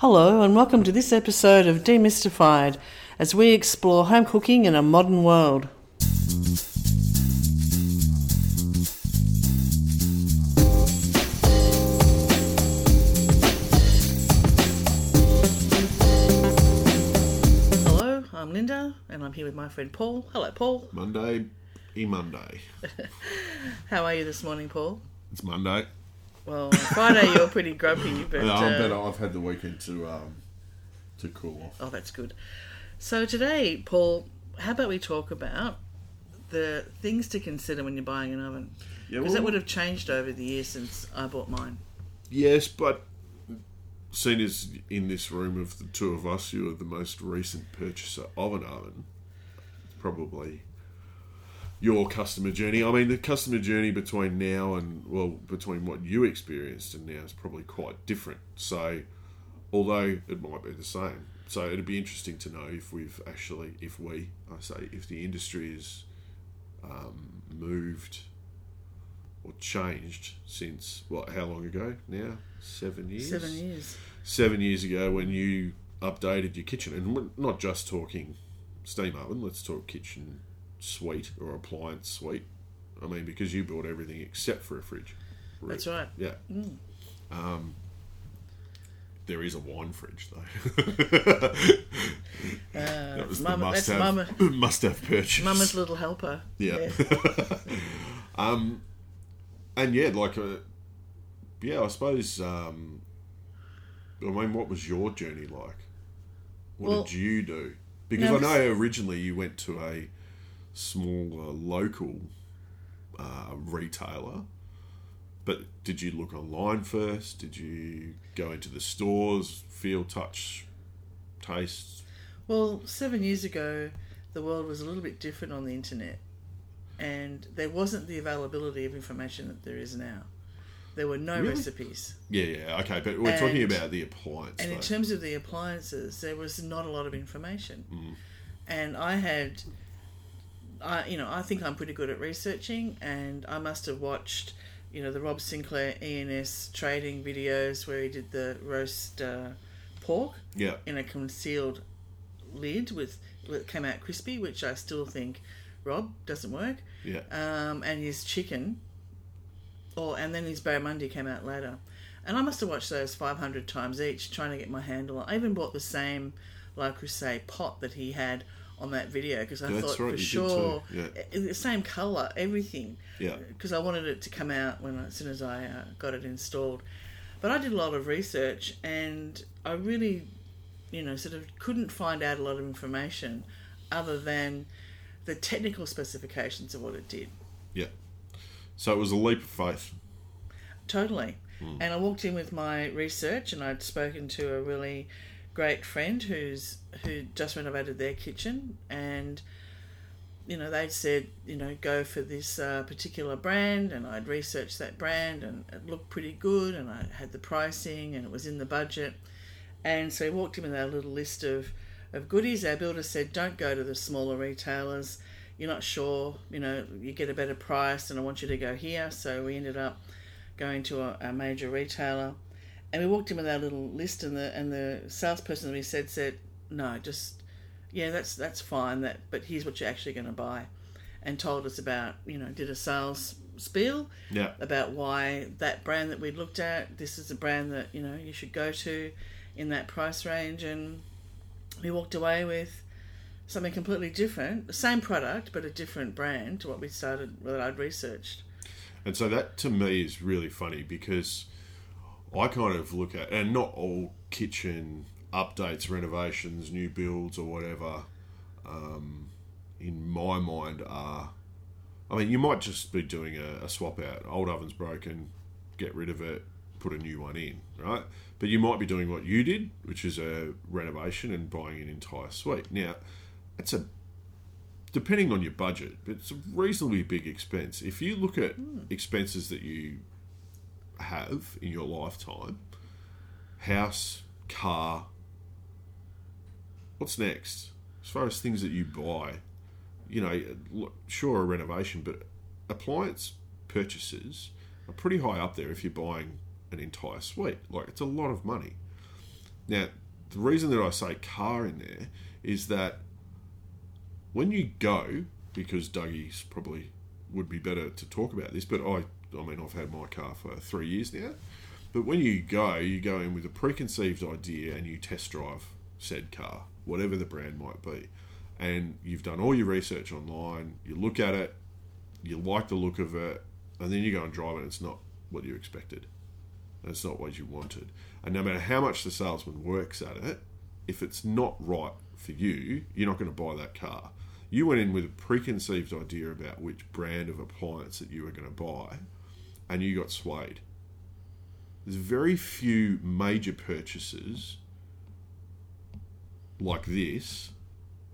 Hello, and welcome to this episode of Demystified as we explore home cooking in a modern world. Hello, I'm Linda, and I'm here with my friend Paul. Hello, Paul. Monday, e Monday. How are you this morning, Paul? It's Monday. Well, Friday you're pretty grumpy, but No, I'm uh, better. I've had the weekend to um, to cool off. Oh, that's good. So today, Paul, how about we talk about the things to consider when you're buying an oven? Yeah, Because that would have changed over the years since I bought mine. Yes, but seen as in this room of the two of us, you are the most recent purchaser of an oven. It's probably your customer journey. I mean, the customer journey between now and well, between what you experienced and now is probably quite different. So, although it might be the same, so it'd be interesting to know if we've actually, if we, I say, if the industry has um, moved or changed since what? How long ago now? Seven years. Seven years. Seven years ago, when you updated your kitchen, and we're not just talking steam oven. Let's talk kitchen suite or appliance suite. I mean, because you built everything except for a fridge. That's right. Yeah. Um, there is a wine fridge though. that was Mama- the must that's have Mama- must have purchase. Mama's little helper. Yeah. um, and yeah, like, uh, yeah, I suppose. Um, I mean, what was your journey like? What Well, did you do? Because I know originally you went to a small uh, local uh, retailer, but did you look online first? Did you go into the stores, feel, touch, taste? Well, seven years ago, the world was a little bit different on the internet, and there wasn't the availability of information that there is now. There were no Really? recipes. Yeah, yeah, okay, but we're talking about the appliance. And in terms of the appliances, there was not a lot of information. Mm. And I had, I you know, I think I'm pretty good at researching, and I must have watched, you know, the Rob Sinclair E&S Trading videos where he did the roast uh, pork yeah, in a concealed lid with it came out crispy, which I still think Rob doesn't work. yeah. Um, and his chicken, or and then his barramundi came out later, and I must have watched those five hundred times each, trying to get my handle on. I even bought the same Le Creuset pot that he had on that video because I That's thought right, for sure yeah. the same color, everything. Yeah. Because I wanted it to come out when as soon as I uh, got it installed. But I did a lot of research, and I really, you know, sort of couldn't find out a lot of information other than the technical specifications of what it did. Yeah. So it was a leap of faith. Totally. And I walked in with my research, and I'd spoken to a really great friend who's who just renovated their kitchen, and you know they'd said you know go for this uh, particular brand, and I'd researched that brand, and it looked pretty good, and I had the pricing, and it was in the budget, and so we walked in with our little list of of goodies. Our builder said, don't go to the smaller retailers. You're not sure, you know, you get a better price, and I want you to go here. So we ended up going to a, a major retailer, and we walked in with our little list, and the and the salesperson that we said said, no, just yeah, that's that's fine. That but here's what you're actually going to buy, and told us about you know did a sales spiel Yeah. about why that brand that we looked at, this is a brand that you know you should go to in that price range, and we walked away with something completely different, the same product but a different brand to what we started that I'd researched. And so that to me is really funny because I kind of look at, and not all kitchen updates, renovations, new builds, or whatever, um, in my mind are. I mean, you might just be doing a, a swap out. Old oven's broken, get rid of it, put a new one in, right? But you might be doing what you did, which is a renovation and buying an entire suite. Now, it's a depending on your budget, but it's a reasonably big expense. If you look at expenses that you have in your lifetime, house, car, what's next? As far as things that you buy, you know, sure a renovation, but appliance purchases are pretty high up there if you're buying an entire suite. Like it's a lot of money. Now, the reason that I say car in there is that when you go, because Dougie's probably would be better to talk about this, but I, I mean, I've had my car for three years now. But when you go, you go in with a preconceived idea and you test drive said car, whatever the brand might be. And you've done all your research online, you look at it, you like the look of it, and then you go and drive it, and it's not what you expected. It's not what you wanted. And no matter how much the salesman works at it, if it's not right for you, you're not going to buy that car. You went in with a preconceived idea about which brand of appliance that you were going to buy, and you got swayed. There's very few major purchases like this,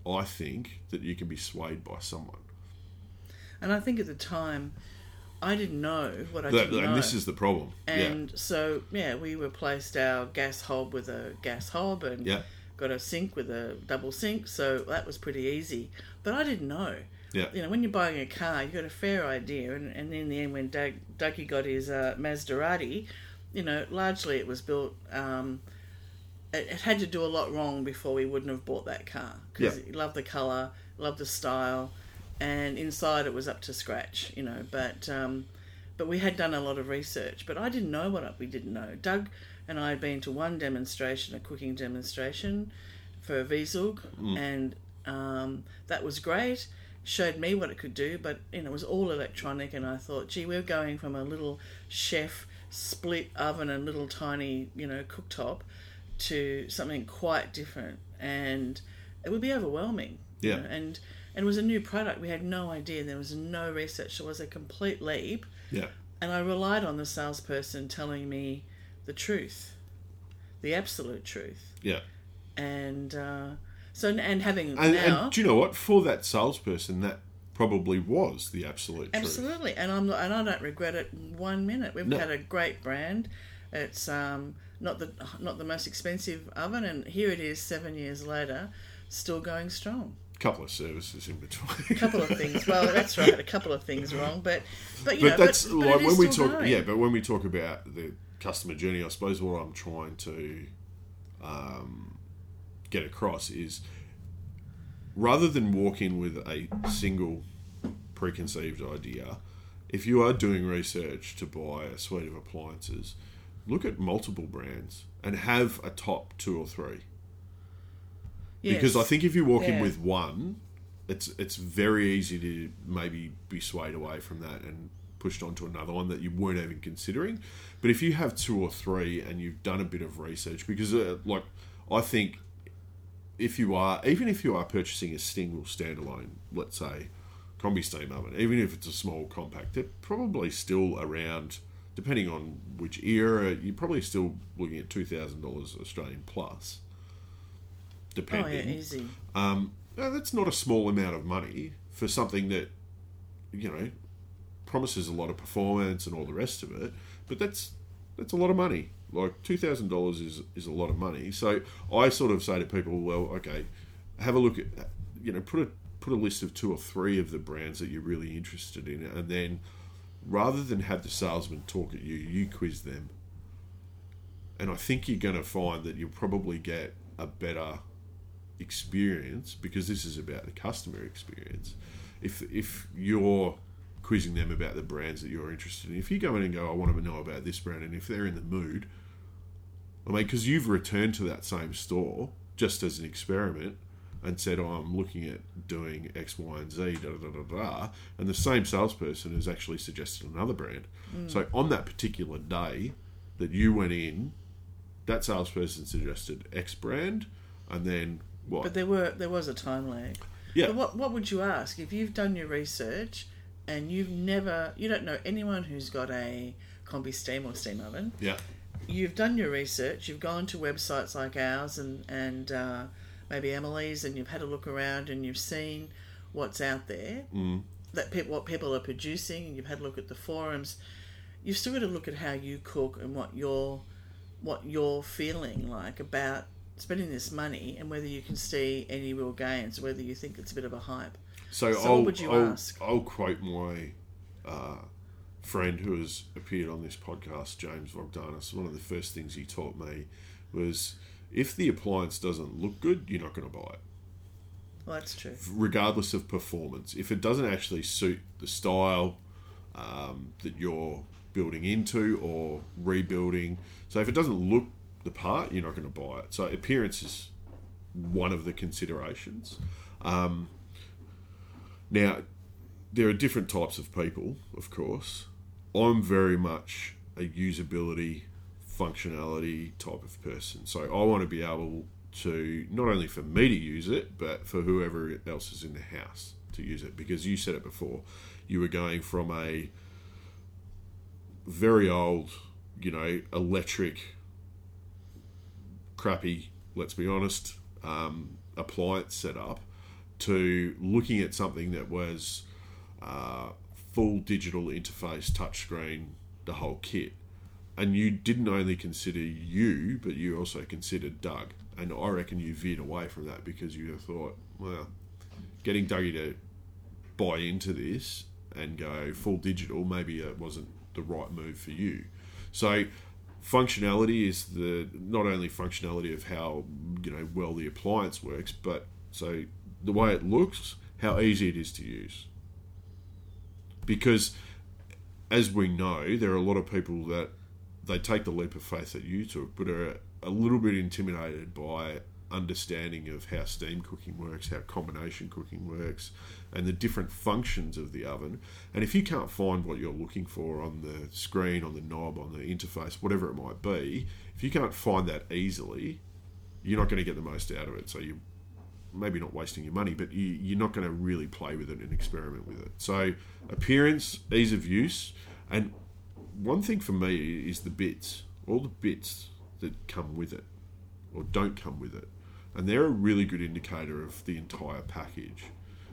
I think, that you can be swayed by someone. And I think at the time, I didn't know what I That- didn't know. and this is the problem. And so, yeah, we replaced our gas hob with a gas hob and yeah, got a sink with a double sink. So that was pretty easy. But I didn't know. Yeah, You know, when you're buying a car, you've got a fair idea. And, and in the end, when Doug, Dougie got his uh, Maserati, you know, largely it was built. Um, it, it had to do a lot wrong before we wouldn't have bought that car because Yeah. he loved the color, loved the style, and inside it was up to scratch. You know, but um, but we had done a lot of research. But I didn't know what we didn't know. Doug and I had been to one demonstration, a cooking demonstration for Wiesel, and um, that was great. Showed me what it could do, but you know it was all electronic, and I thought, gee, we're going from a little chef split oven and little tiny you know cooktop to something quite different, and it would be overwhelming. you Yeah. know, and and it was a new product. We had no idea. There was no research. It was a complete leap, yeah, and I relied on the salesperson telling me the truth, the absolute truth, yeah. and uh, so and having And, now. and do you know what? For that salesperson, that probably was the absolute truth. Absolutely, and I'm and I don't regret it one minute. We've No. had a great brand. It's um, not the not the most expensive oven, and here it is seven years later, still going strong. A couple of services in between. A couple of things. Well, that's right. A couple of things wrong, but but you but know, that's but, but like is when we talk. going. Yeah, but when we talk about the customer journey, I suppose what I'm trying to um, get across is rather than walk in with a single preconceived idea, if you are doing research to buy a suite of appliances, look at multiple brands and have a top two or three. Yes. Because I think if you walk in with one, it's it's very easy to maybe be swayed away from that and pushed onto another one that you weren't even considering. But if you have two or three and you've done a bit of research, because uh, like I think if you are even if you are purchasing a single standalone, let's say combi steam oven, even if it's a small compact, they're probably still around. Depending on which era, you're probably still looking at two thousand dollars Australian plus. oh Depending, yeah, easy. um, no, that's not a small amount of money for something that you know promises a lot of performance and all the rest of it. But that's that's a lot of money. Like two thousand dollars is is a lot of money. So I sort of say to people, well, okay, have a look at you know put a put a list of two or three of the brands that you're really interested in, and then rather than have the salesman talk at you, you quiz them. And I think you're going to find that you'll probably get a better experience because this is about the customer experience. If if you're quizzing them about the brands that you're interested in, if you go in and go, I want to know about this brand, and if they're in the mood, I mean, because you've returned to that same store just as an experiment and said, oh, I'm looking at doing X, Y, and Z, da da da da da, and the same salesperson has actually suggested another brand. Mm. So on that particular day that you went in, that salesperson suggested X brand, and then what? But there were there was a time lag. Yeah. But what what would you ask if you've done your research and you've never you don't know anyone who's got a combi steam or steam oven? yeah, You've done your research. You've gone to websites like ours and and uh, maybe Emily's, and you've had a look around and you've seen what's out there. Mm. That pe- what people are producing, and you've had a look at the forums. You've still got to look at how you cook and what you're what you're feeling like about spending this money and whether you can see any real gains, whether you think it's a bit of a hype. So, So I'll, would you I'll, ask? I'll quote my uh, friend who has appeared on this podcast, James Vogdanis. One of the first things he taught me was if the appliance doesn't look good, you're not going to buy it, Well, that's true. regardless of performance. If it doesn't actually suit the style um, that you're building into or rebuilding, so if it doesn't look the part, you're not going to buy it. So appearance is one of the considerations. Um, now, there are different types of people, of course. I'm very much a usability, functionality type of person. So I want to be able to, not only for me to use it, but for whoever else is in the house to use it. Because you said it before, you were going from a very old, you know, electric, crappy, let's be honest, um, appliance setup to looking at something that was uh, full digital interface, touchscreen, the whole kit. And you didn't only consider you, but you also considered Doug. And I reckon you veered away from that because you thought, well, getting Dougie to buy into this and go full digital, maybe it wasn't the right move for you. So functionality is the not only functionality of how you know well the appliance works, but so the way it looks, how easy it is to use. Because as we know, there are a lot of people that they take the leap of faith that you took, but are a little bit intimidated by understanding of how steam cooking works, how combination cooking works, and the different functions of the oven. And if you can't find what you're looking for on the screen, on the knob, on the interface, whatever it might be, if you can't find that easily, you're not going to get the most out of it. So you maybe not wasting your money, but you, you're not going to really play with it and experiment with it. So appearance, ease of use, and one thing for me is the bits, all the bits that come with it or don't come with it. And they're a really good indicator of the entire package.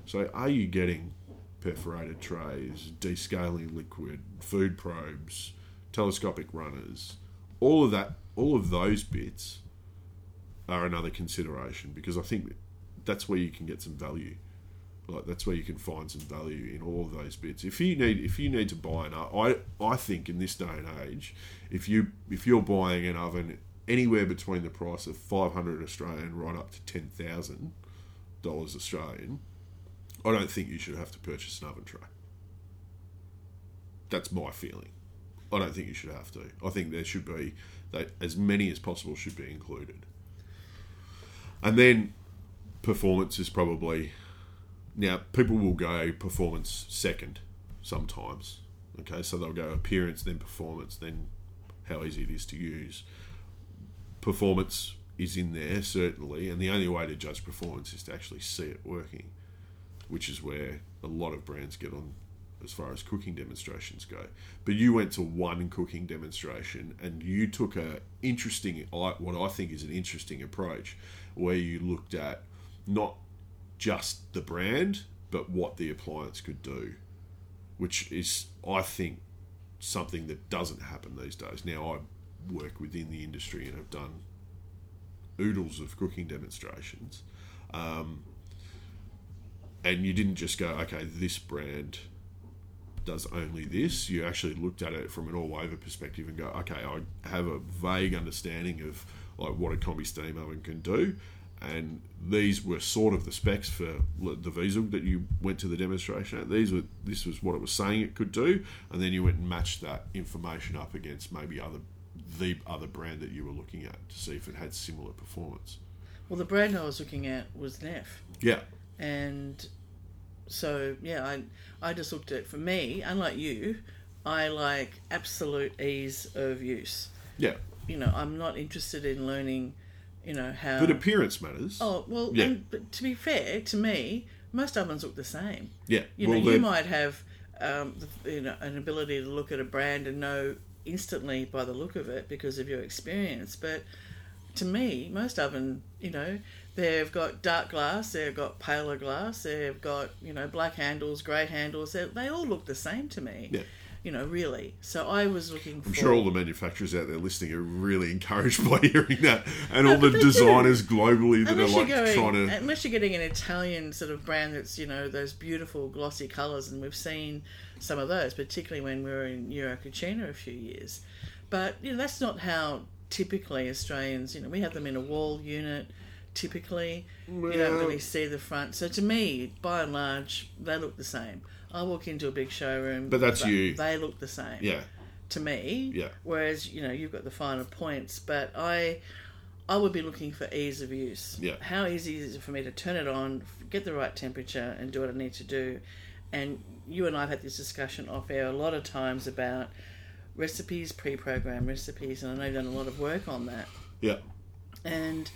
So, are you getting perforated trays, descaling liquid, food probes, telescopic runners? All of that, all of those bits are another consideration because I think that's where you can get some value. Like that's where you can find some value in all of those bits. If you need, if you need to buy an, I I think in this day and age, if you if you're buying an oven anywhere between the price of five hundred Australian right up to ten thousand dollars Australian, I don't think you should have to purchase an oven tray. That's my feeling. I don't think you should have to. I think there should be that as many as possible should be included. And then performance is probably now people will go performance second sometimes. Okay, so they'll go appearance, then performance, then how easy it is to use. Performance is in there certainly, and the only way to judge performance is to actually see it working, which is where a lot of brands get on as far as cooking demonstrations go. But you went to one cooking demonstration and you took a interesting, what I think is an interesting approach, where you looked at not just the brand, but what the appliance could do, which is, I think, something that doesn't happen these days. Now, I work within the industry and have done oodles of cooking demonstrations. Um, and you didn't just go, okay, this brand does only this. You actually looked at it from an all-over perspective and go, okay, I have a vague understanding of like what a combi steam oven can do, and these were sort of the specs for the Wiesel that you went to the demonstration at. These were this was what it was saying it could do, and then you went and matched that information up against maybe other the other brand that you were looking at to see if it had similar performance. Well, the brand I was looking at was Neff, Yeah, and so yeah, I I just looked at for me, unlike you, I like absolute ease of use. yeah, You know, I'm not interested in learning, you know how. but appearance matters. oh well, Yeah. and, but to be fair to me, most ovens look the same. yeah, You well, know, you they're- might have um, you know an ability to look at a brand and know instantly by the look of it because of your experience. But to me, most oven, you know, they've got dark glass, they've got paler glass, they've got you know black handles, grey handles. They they all look the same to me. Yeah. You know, really. So I was looking for. I'm sure all the manufacturers out there listening are really encouraged by hearing that, and all the they do. designers globally that Unless are like going, trying to. unless you're getting an Italian sort of brand that's you know those beautiful glossy colours, and we've seen some of those, particularly when we were in Euro Cucina a few years. But you know that's not how typically Australians, you know, we have them in a wall unit. Typically, you don't really see the front. So to me, by and large, they look the same. I walk into a big showroom, But that's they, you. They look the same Yeah, to me. Yeah. Whereas you know you've got the finer points, but I, I would be looking for ease of use. Yeah. How easy is it for me to turn it on, get the right temperature, and do what I need to do? And you and I have had this discussion off air a lot of times about recipes, pre-programmed recipes, and I know you've done a lot of work on that. yeah, And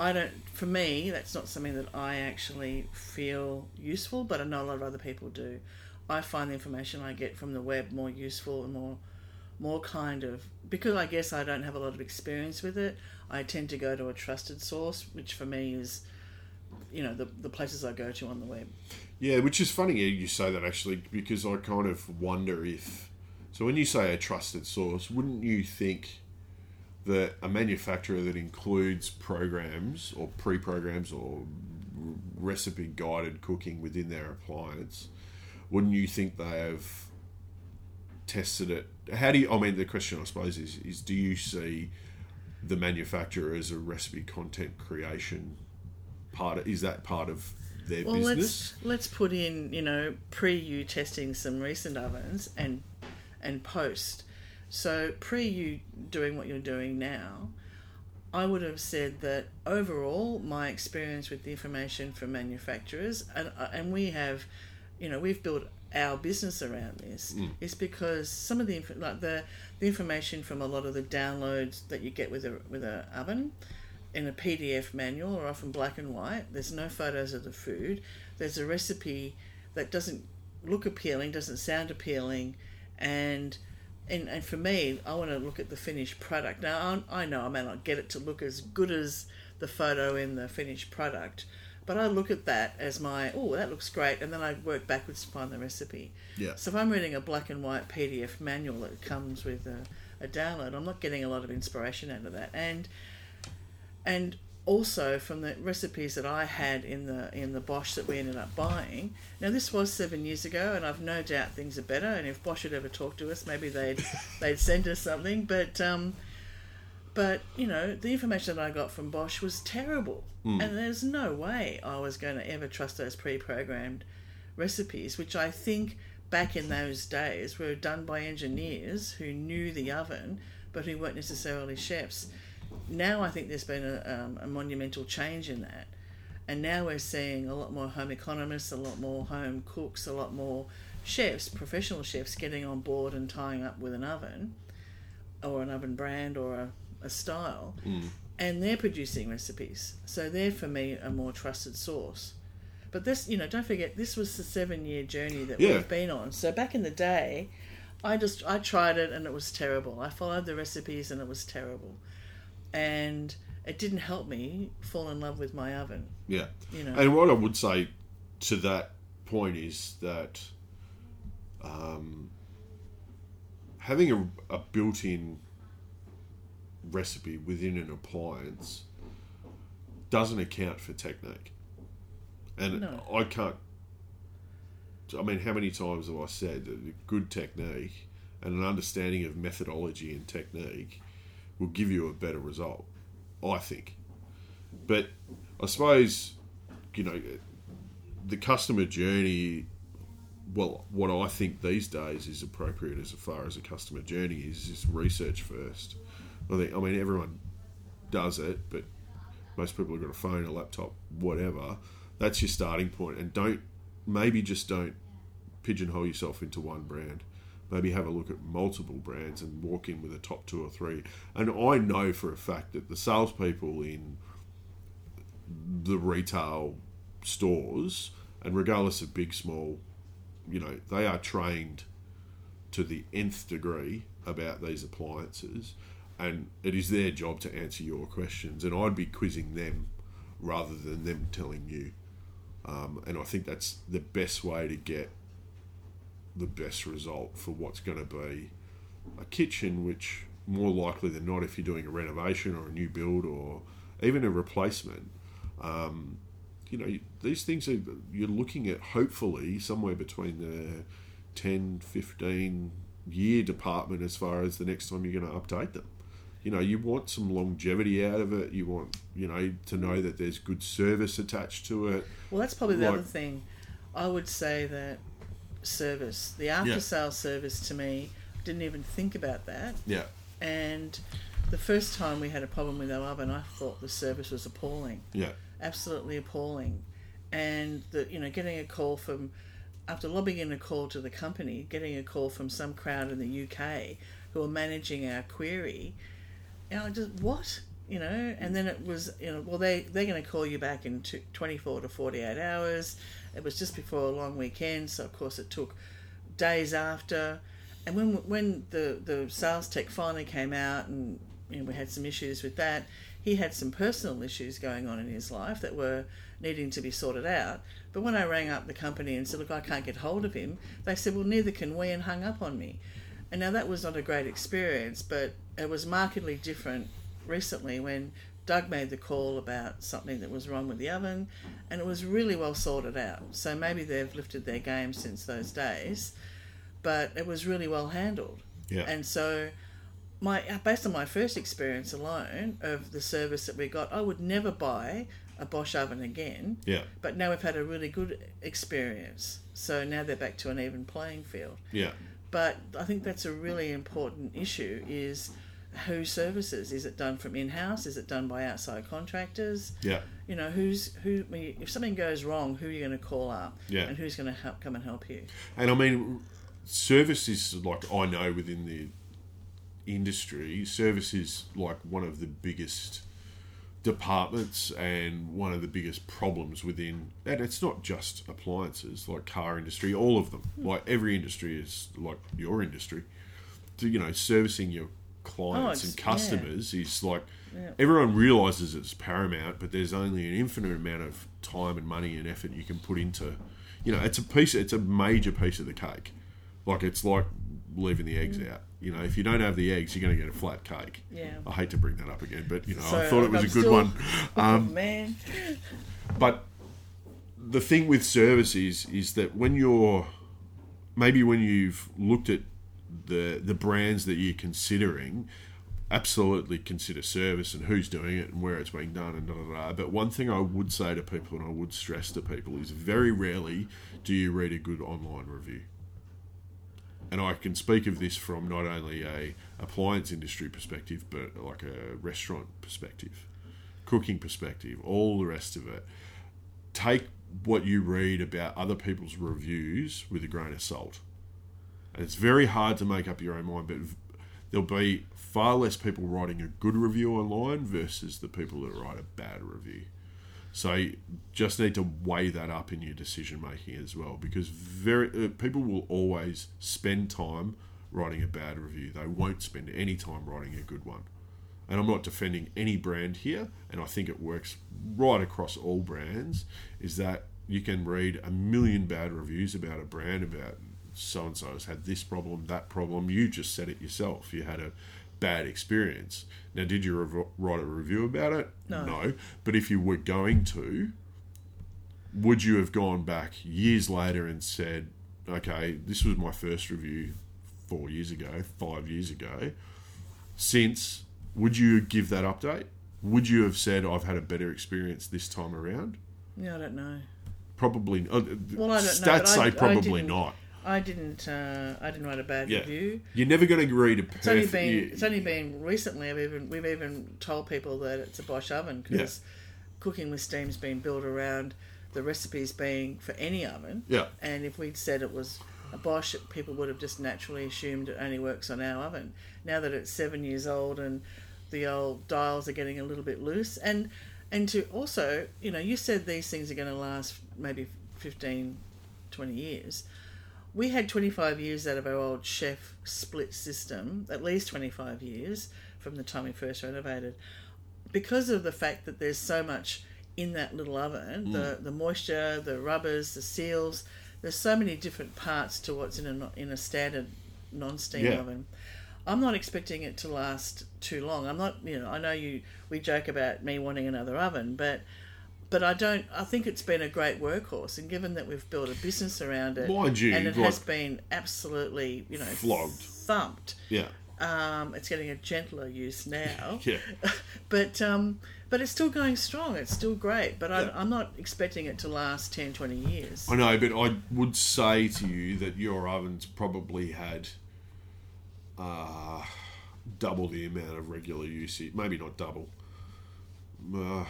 I don't, for me, that's not something that I actually feel useful, but I know a lot of other people do. I find the information I get from the web more useful and more, more kind of, because I guess I don't have a lot of experience with it, I tend to go to a trusted source, which for me is, you know, the, the places I go to on the web. yeah. Which is funny you say that actually because I kind of wonder if. So when you say a trusted source, wouldn't you think that a manufacturer that includes programs or pre-programs or recipe guided cooking within their appliance, wouldn't you think they have tested it? How do you? I mean, the question I suppose is: is do you see the manufacturer as a recipe content creation part? Of, is that part of their Well, business? let's let's put in you know pre you testing some recent ovens and and post. So pre you doing what you're doing now, I would have said that overall my experience with the information from manufacturers and uh, and we have, you know, we've built our business around this is because some of the like the the information from a lot of the downloads that you get with a with a oven in a PDF manual are often black and white. There's no photos of the food. There's a recipe that doesn't look appealing, doesn't sound appealing, and and, and for me, I want to look at the finished product. Now I, I know I may not get it to look as good as the photo in the finished product, but I look at that as my oh that looks great, and then I work backwards to find the recipe. Yeah. So if I'm reading a black and white PDF manual that comes with a, a download, I'm not getting a lot of inspiration out of that, and and also from the recipes that I had in the in the Bosch that we ended up buying. Now this was seven years ago, and I've no doubt things are better. And if Bosch had ever talked to us, maybe they'd they'd send us something. But um, but you know the information that I got from Bosch was terrible, and there's no way I was going to ever trust those pre-programmed recipes, which I think back in those days were done by engineers who knew the oven, but who weren't necessarily chefs now I think there's been a, um, a monumental change in that. And now we're seeing a lot more home economists, a lot more home cooks, a lot more chefs, professional chefs, getting on board and tying up with an oven or an oven brand or a, a style. And they're producing recipes. So they're, for me, a more trusted source. But this, you know, don't forget, this was the seven year journey that Yeah. we've been on. So back in the day, I just I tried it and it was terrible. I followed the recipes and it was terrible, and it didn't help me fall in love with my oven. Yeah. You know. And what I would say to that point is that um, having a, a built in recipe within an appliance doesn't account for technique. And No. I can't. I mean, how many times have I said that a good technique and an understanding of methodology and technique will give you a better result? I think. But I suppose, you know, the customer journey. Well, what I think these days is appropriate as far as a customer journey is just research first. I think. I mean, everyone does it, but most people have got a phone, a laptop, whatever. That's your starting point, and don't maybe just don't pigeonhole yourself into one brand. Maybe have a look at multiple brands and walk in with a top two or three. And I know for a fact that the salespeople in the retail stores, and regardless of big, small, you know, they are trained to the nth degree about these appliances, and it is their job to answer your questions. And I'd be quizzing them rather than them telling you. Um, and I think that's the best way to get the best result for what's going to be a kitchen, which more likely than not, if you're doing a renovation or a new build or even a replacement, um, you know, these things are, you're looking at hopefully somewhere between the 10, 15 year department as far as the next time you're going to update them. you know, you want some longevity out of it. You want, you know, to know that there's good service attached to it. Well, that's probably the Like- other thing. I would say that service, the after sales service to me, didn't even think about that. Yeah. And the first time we had a problem with our oven, I thought the service was appalling, Yeah. absolutely appalling. And the you know getting a call from after lobbying in a call to the company, getting a call from some crowd in the UK who are managing our query, and I just what you know, and then it was you know well they they're going to call you back in two, 24 to 48 hours. It was just before a long weekend, so of course it took days after. And when when the the sales tech finally came out and you know, we had some issues with that, he had some personal issues going on in his life that were needing to be sorted out. But when I rang up the company and said, "Look, I can't get hold of him," they said, "Well, neither can we," and hung up on me. And now that was not a great experience, but it was markedly different recently when Doug made the call about something that was wrong with the oven, and it was really well sorted out. So maybe they've lifted their game since those days, but it was really well handled. Yeah. And so, my uh, based on my first experience alone of the service that we got, I would never buy a Bosch oven again. Yeah. But now we've had a really good experience, so now they're back to an even playing field. Yeah. But I think that's a really important issue: is who services? Is it done from in house? Is it done by outside contractors? Yeah. You know, who's who? If something goes wrong, who are you going to call up? Yeah. And who's going to help come and help you? And I mean, service is like I know within the industry, service is like one of the biggest departments and one of the biggest problems within. And it's not just appliances, like car industry, all of them. Hmm. Like every industry is like your industry. To, you know, servicing your clients Oh, and customers is like Yeah. everyone realizes it's paramount, but there's only an infinite amount of time and money and effort you can put into. You know, it's a piece. It's a major piece of the cake. Like it's like leaving the Mm. eggs out. You know, if you don't have the eggs, you're going to get a flat cake. Yeah. I hate to bring that up again, but you know, I thought it was I'm a good still- one. oh Um, man, but the thing with service is is that when you're maybe when you've looked at the the brands that you're considering absolutely consider service and who's doing it and where it's being done and da da da but one thing I would say to people and I would stress to people is very rarely do you read a good online review. And I can speak of this from not only a appliance industry perspective but like a restaurant perspective cooking perspective all the rest of it. Take what you read about other people's reviews with a grain of salt. It's very hard to make up your own mind, but there'll be far less people writing a good review online versus the people that write a bad review. So you just need to weigh that up in your decision making as well, because very uh, people will always spend time writing a bad review. They won't spend any time writing a good one. And I'm not defending any brand here, and I think it works right across all brands. Is that you can read a million bad reviews about a brand about so and so has had this problem, that problem. You just said it yourself. You had a bad experience. Now, did you rev- write a review about it? No. But if you were going to, would you have gone back years later and said, okay, this was my first review four years ago, five years ago? Since, would you give that update? Would you have said, I've had a better experience this time around? yeah, I don't know. Probably. Uh, Well, I don't know, stats I- say I probably didn't- not. I didn't. Uh, I didn't write a bad Yeah. review. You're never going to read a It's only perfect. been. you- It's only been recently. I've even we've even told people that it's a Bosch oven because cooking with steam's been built around the recipes being for any oven. yeah. And if we'd said it was a Bosch, people would have just naturally assumed it only works on our oven. Now that it's seven years old and the old dials are getting a little bit loose, and and to also, you know, you said these things are going to last maybe 15, 20 years. We had 25 years out of our old chef split system, at least 25 years from the time we first renovated, because of the fact that there's so much in that little oven mm. the, the moisture, the rubbers, the seals. There's so many different parts to what's in a, in a standard non steam Yeah. oven. I'm not expecting it to last too long. I'm not, you know, I know you, we joke about me wanting another oven, but. But I don't. I think it's been a great workhorse, and given that we've built a business around it, Mind you, and it like- has been absolutely, you know, Flogged. thumped. Yeah. Um, it's getting a gentler use now. Yeah. but um, but it's still going strong. It's still great. But I, Yeah. I'm not expecting it to last 10, 20 years. I know, but I would say to you that your ovens probably had uh, double the amount of regular usage. Maybe not double. Uh,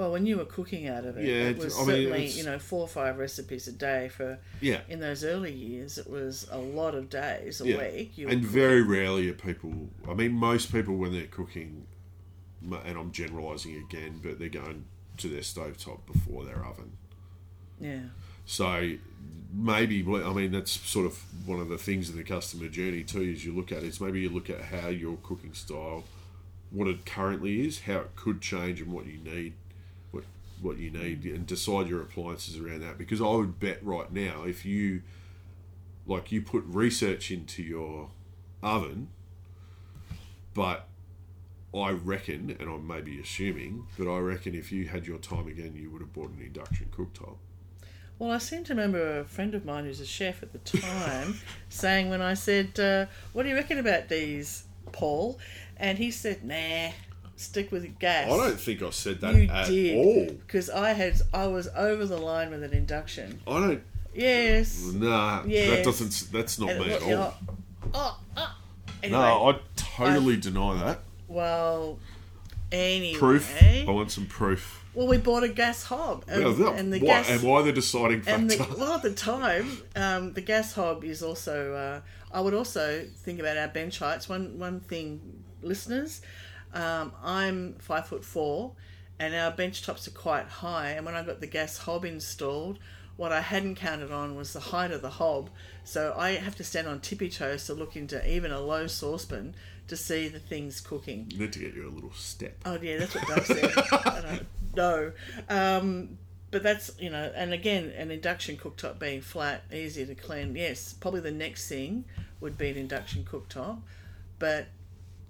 Well, when you were cooking out of it, Yeah, it was I mean, certainly you know four or five recipes a day for. yeah. In those early years, it was a lot of days a yeah. week. You and cooking. very rarely are people. I mean, most people when they're cooking, and I'm generalising again, but they're going to their stovetop before their oven. yeah, So maybe I mean that's sort of one of the things in the customer journey too. Is you look at is maybe you look at how your cooking style, what it currently is, how it could change, and what you need, what you need, and decide your appliances around that. Because I would bet right now if you like you put research into your oven, but I reckon, and I'm maybe assuming, but I reckon if you had your time again, you would have bought an induction cooktop. Well, I seem to remember a friend of mine who's a chef at the time saying when I said, uh, "What do you reckon about these, Paul?" and he said, "Nah, stick with gas." I don't think I said that You at did. all. because I had I was over the line with an induction. I don't. Yes. Nah, that doesn't. That's not And me at all. oh, oh. Anyway, no, I totally deny that. well, anyway. Proof. I want some proof. Well, we bought a gas hob, and, Well, that- and the why, gas and why the deciding and factor? the, well at the time um, the gas hob is also uh, i would also think about our bench heights one one thing listeners um, i'm five foot four and our bench tops are quite high and when i got the gas hob installed what i hadn't counted on was the height of the hob so i have to stand on tippy toes to look into even a low saucepan to see the things cooking you need to get you a little step. Oh yeah, that's what Doug said. I don't know. Um, but that's you know, and again, an induction cooktop being flat, easier to clean. Yes, probably the next thing would be an induction cooktop. But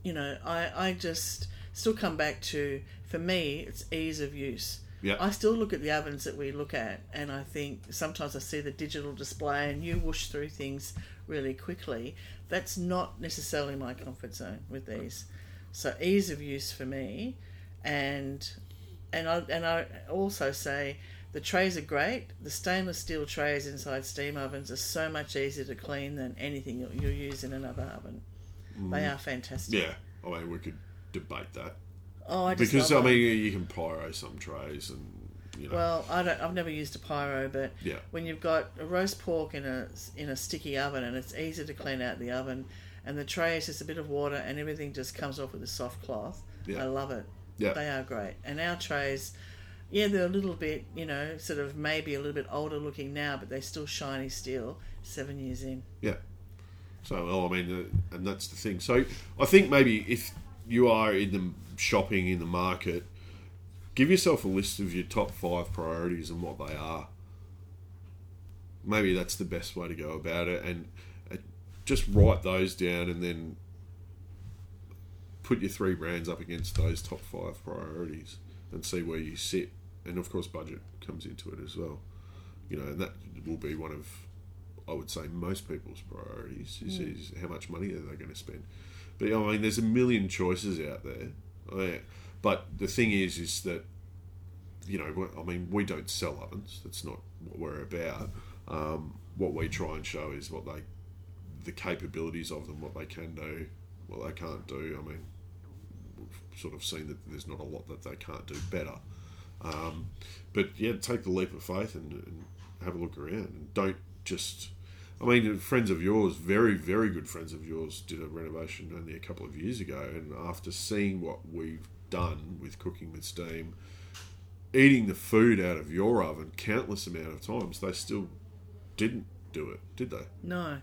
you know, I I just still come back to for me, it's ease of use. Yeah. I still look at the ovens that we look at, and I think sometimes I see the digital display, and you whoosh through things really quickly. That's not necessarily my comfort zone with these. So ease of use for me, and and I and I also say the trays are great. The stainless steel trays inside steam ovens are so much easier to clean than anything you'll, you'll use in another oven. They mm. are fantastic. Yeah, oh, I mean we could debate that Oh, I just because I mean you can pyro some trays and you know Well, I don't. I've never used a pyro, but Yeah. when you've got a roast pork in a in a sticky oven and it's easy to clean out the oven, and the tray is just a bit of water and everything just comes off with a soft cloth. Yeah. I love it. Yeah. They are great, and our trays, yeah, they're a little bit, you know, sort of maybe a little bit older looking now, but they're still shiny steel. Seven years in. Yeah. So, well, I mean, uh, and that's the thing. So, I think maybe if you are in the shopping in the market, give yourself a list of your top five priorities and what they are. Maybe that's the best way to go about it, and uh, just write those down, and then put your three brands up against those top five priorities, and see where you sit. And of course, budget comes into it as well. You know, and that will be one of I would say most people's priorities is, is how much money are they going to spend. But I mean, there's a million choices out there. I- But the thing is, is that you know, I mean, we don't sell ovens. That's not what we're about. Um, what we try and show is what they, the capabilities of them, what they can do, what they can't do. I mean, we've sort of seen that there's not a lot that they can't do better. Um, but yeah, take the leap of faith and, and have a look around and don't just. I mean, friends of yours, very, very good friends of yours, did a renovation only a couple of years ago, and after seeing what we've done with cooking with steam, eating the food out of your oven countless amount of times, they still didn't do it, did they? No.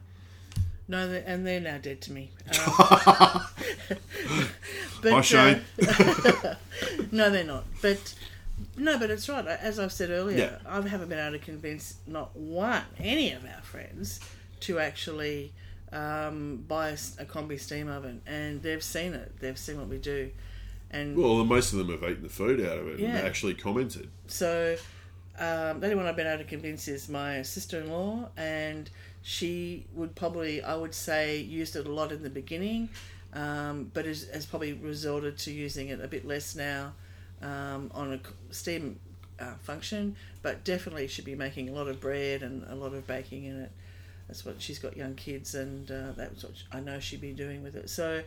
No, they and they're now dead to me. Um, but, Hi, Shane. uh, no, they're not. But no, but it's right. As I've said earlier, Yeah. I haven't been able to convince not one, any of our friends, to actually um, buy a combi steam oven, and they've seen it. They've seen what we do, and Well, most of them have eaten the food out of it Yeah. and actually commented. so um, the only one I've been able to convince is my sister-in-law, and She would probably, I would say, used it a lot in the beginning, um, but has, has probably resorted to using it a bit less now um, on a steam uh, function. But definitely should be making a lot of bread and a lot of baking in it. That's what she's got young kids, and uh, that's what I know she'd be doing with it. So,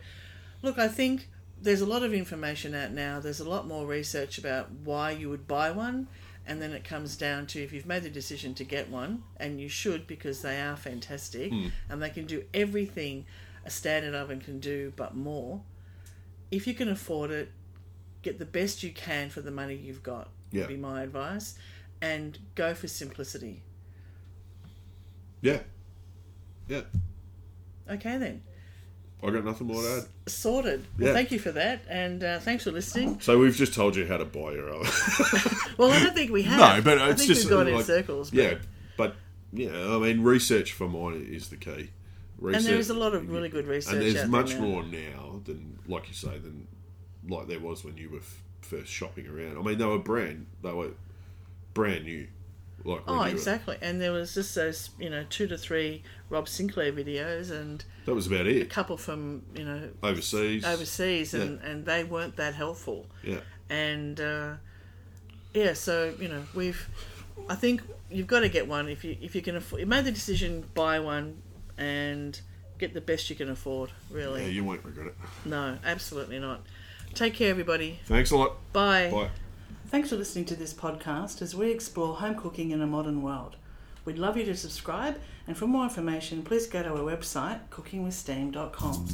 look, I think there's a lot of information out now. There's a lot more research about why you would buy one, and then it comes down to if you've made the decision to get one, and you should because they are fantastic Hmm. and they can do everything a standard oven can do, but more. If you can afford it, get the best you can for the money you've got. Yeah. Would be my advice, and go for simplicity. Yeah. Yeah. Okay then. I got nothing more to add. Sorted. Well, Yeah. thank you for that, and uh, thanks for listening. So we've just told you how to buy your own. Well, I don't think we have. no, but I it's just we've gone in circles. But, Yeah, but yeah, I mean, research for mine is the key. Research, and there is a lot of really good research. and there's much there more now than, like you say, than like there was when you were f- first shopping around. I mean, they were brand, they were brand new. Like Oh, you were- exactly. And there was just those, you know, two to three Rob Sinclair videos and that was about it. a couple from, you know, Overseas, overseas, and, and they weren't that helpful. yeah, And uh, yeah, so you know, we've, I think you've got to get one if you if you can afford. You made the decision, buy one, and get the best you can afford. Really, yeah, you won't regret it. no, absolutely not. Take care, everybody. Thanks a lot. Bye. Bye. Thanks for listening to this podcast as we explore home cooking in a modern world. We'd love you to subscribe, and for more information, please go to our website, cookingwithsteam.com.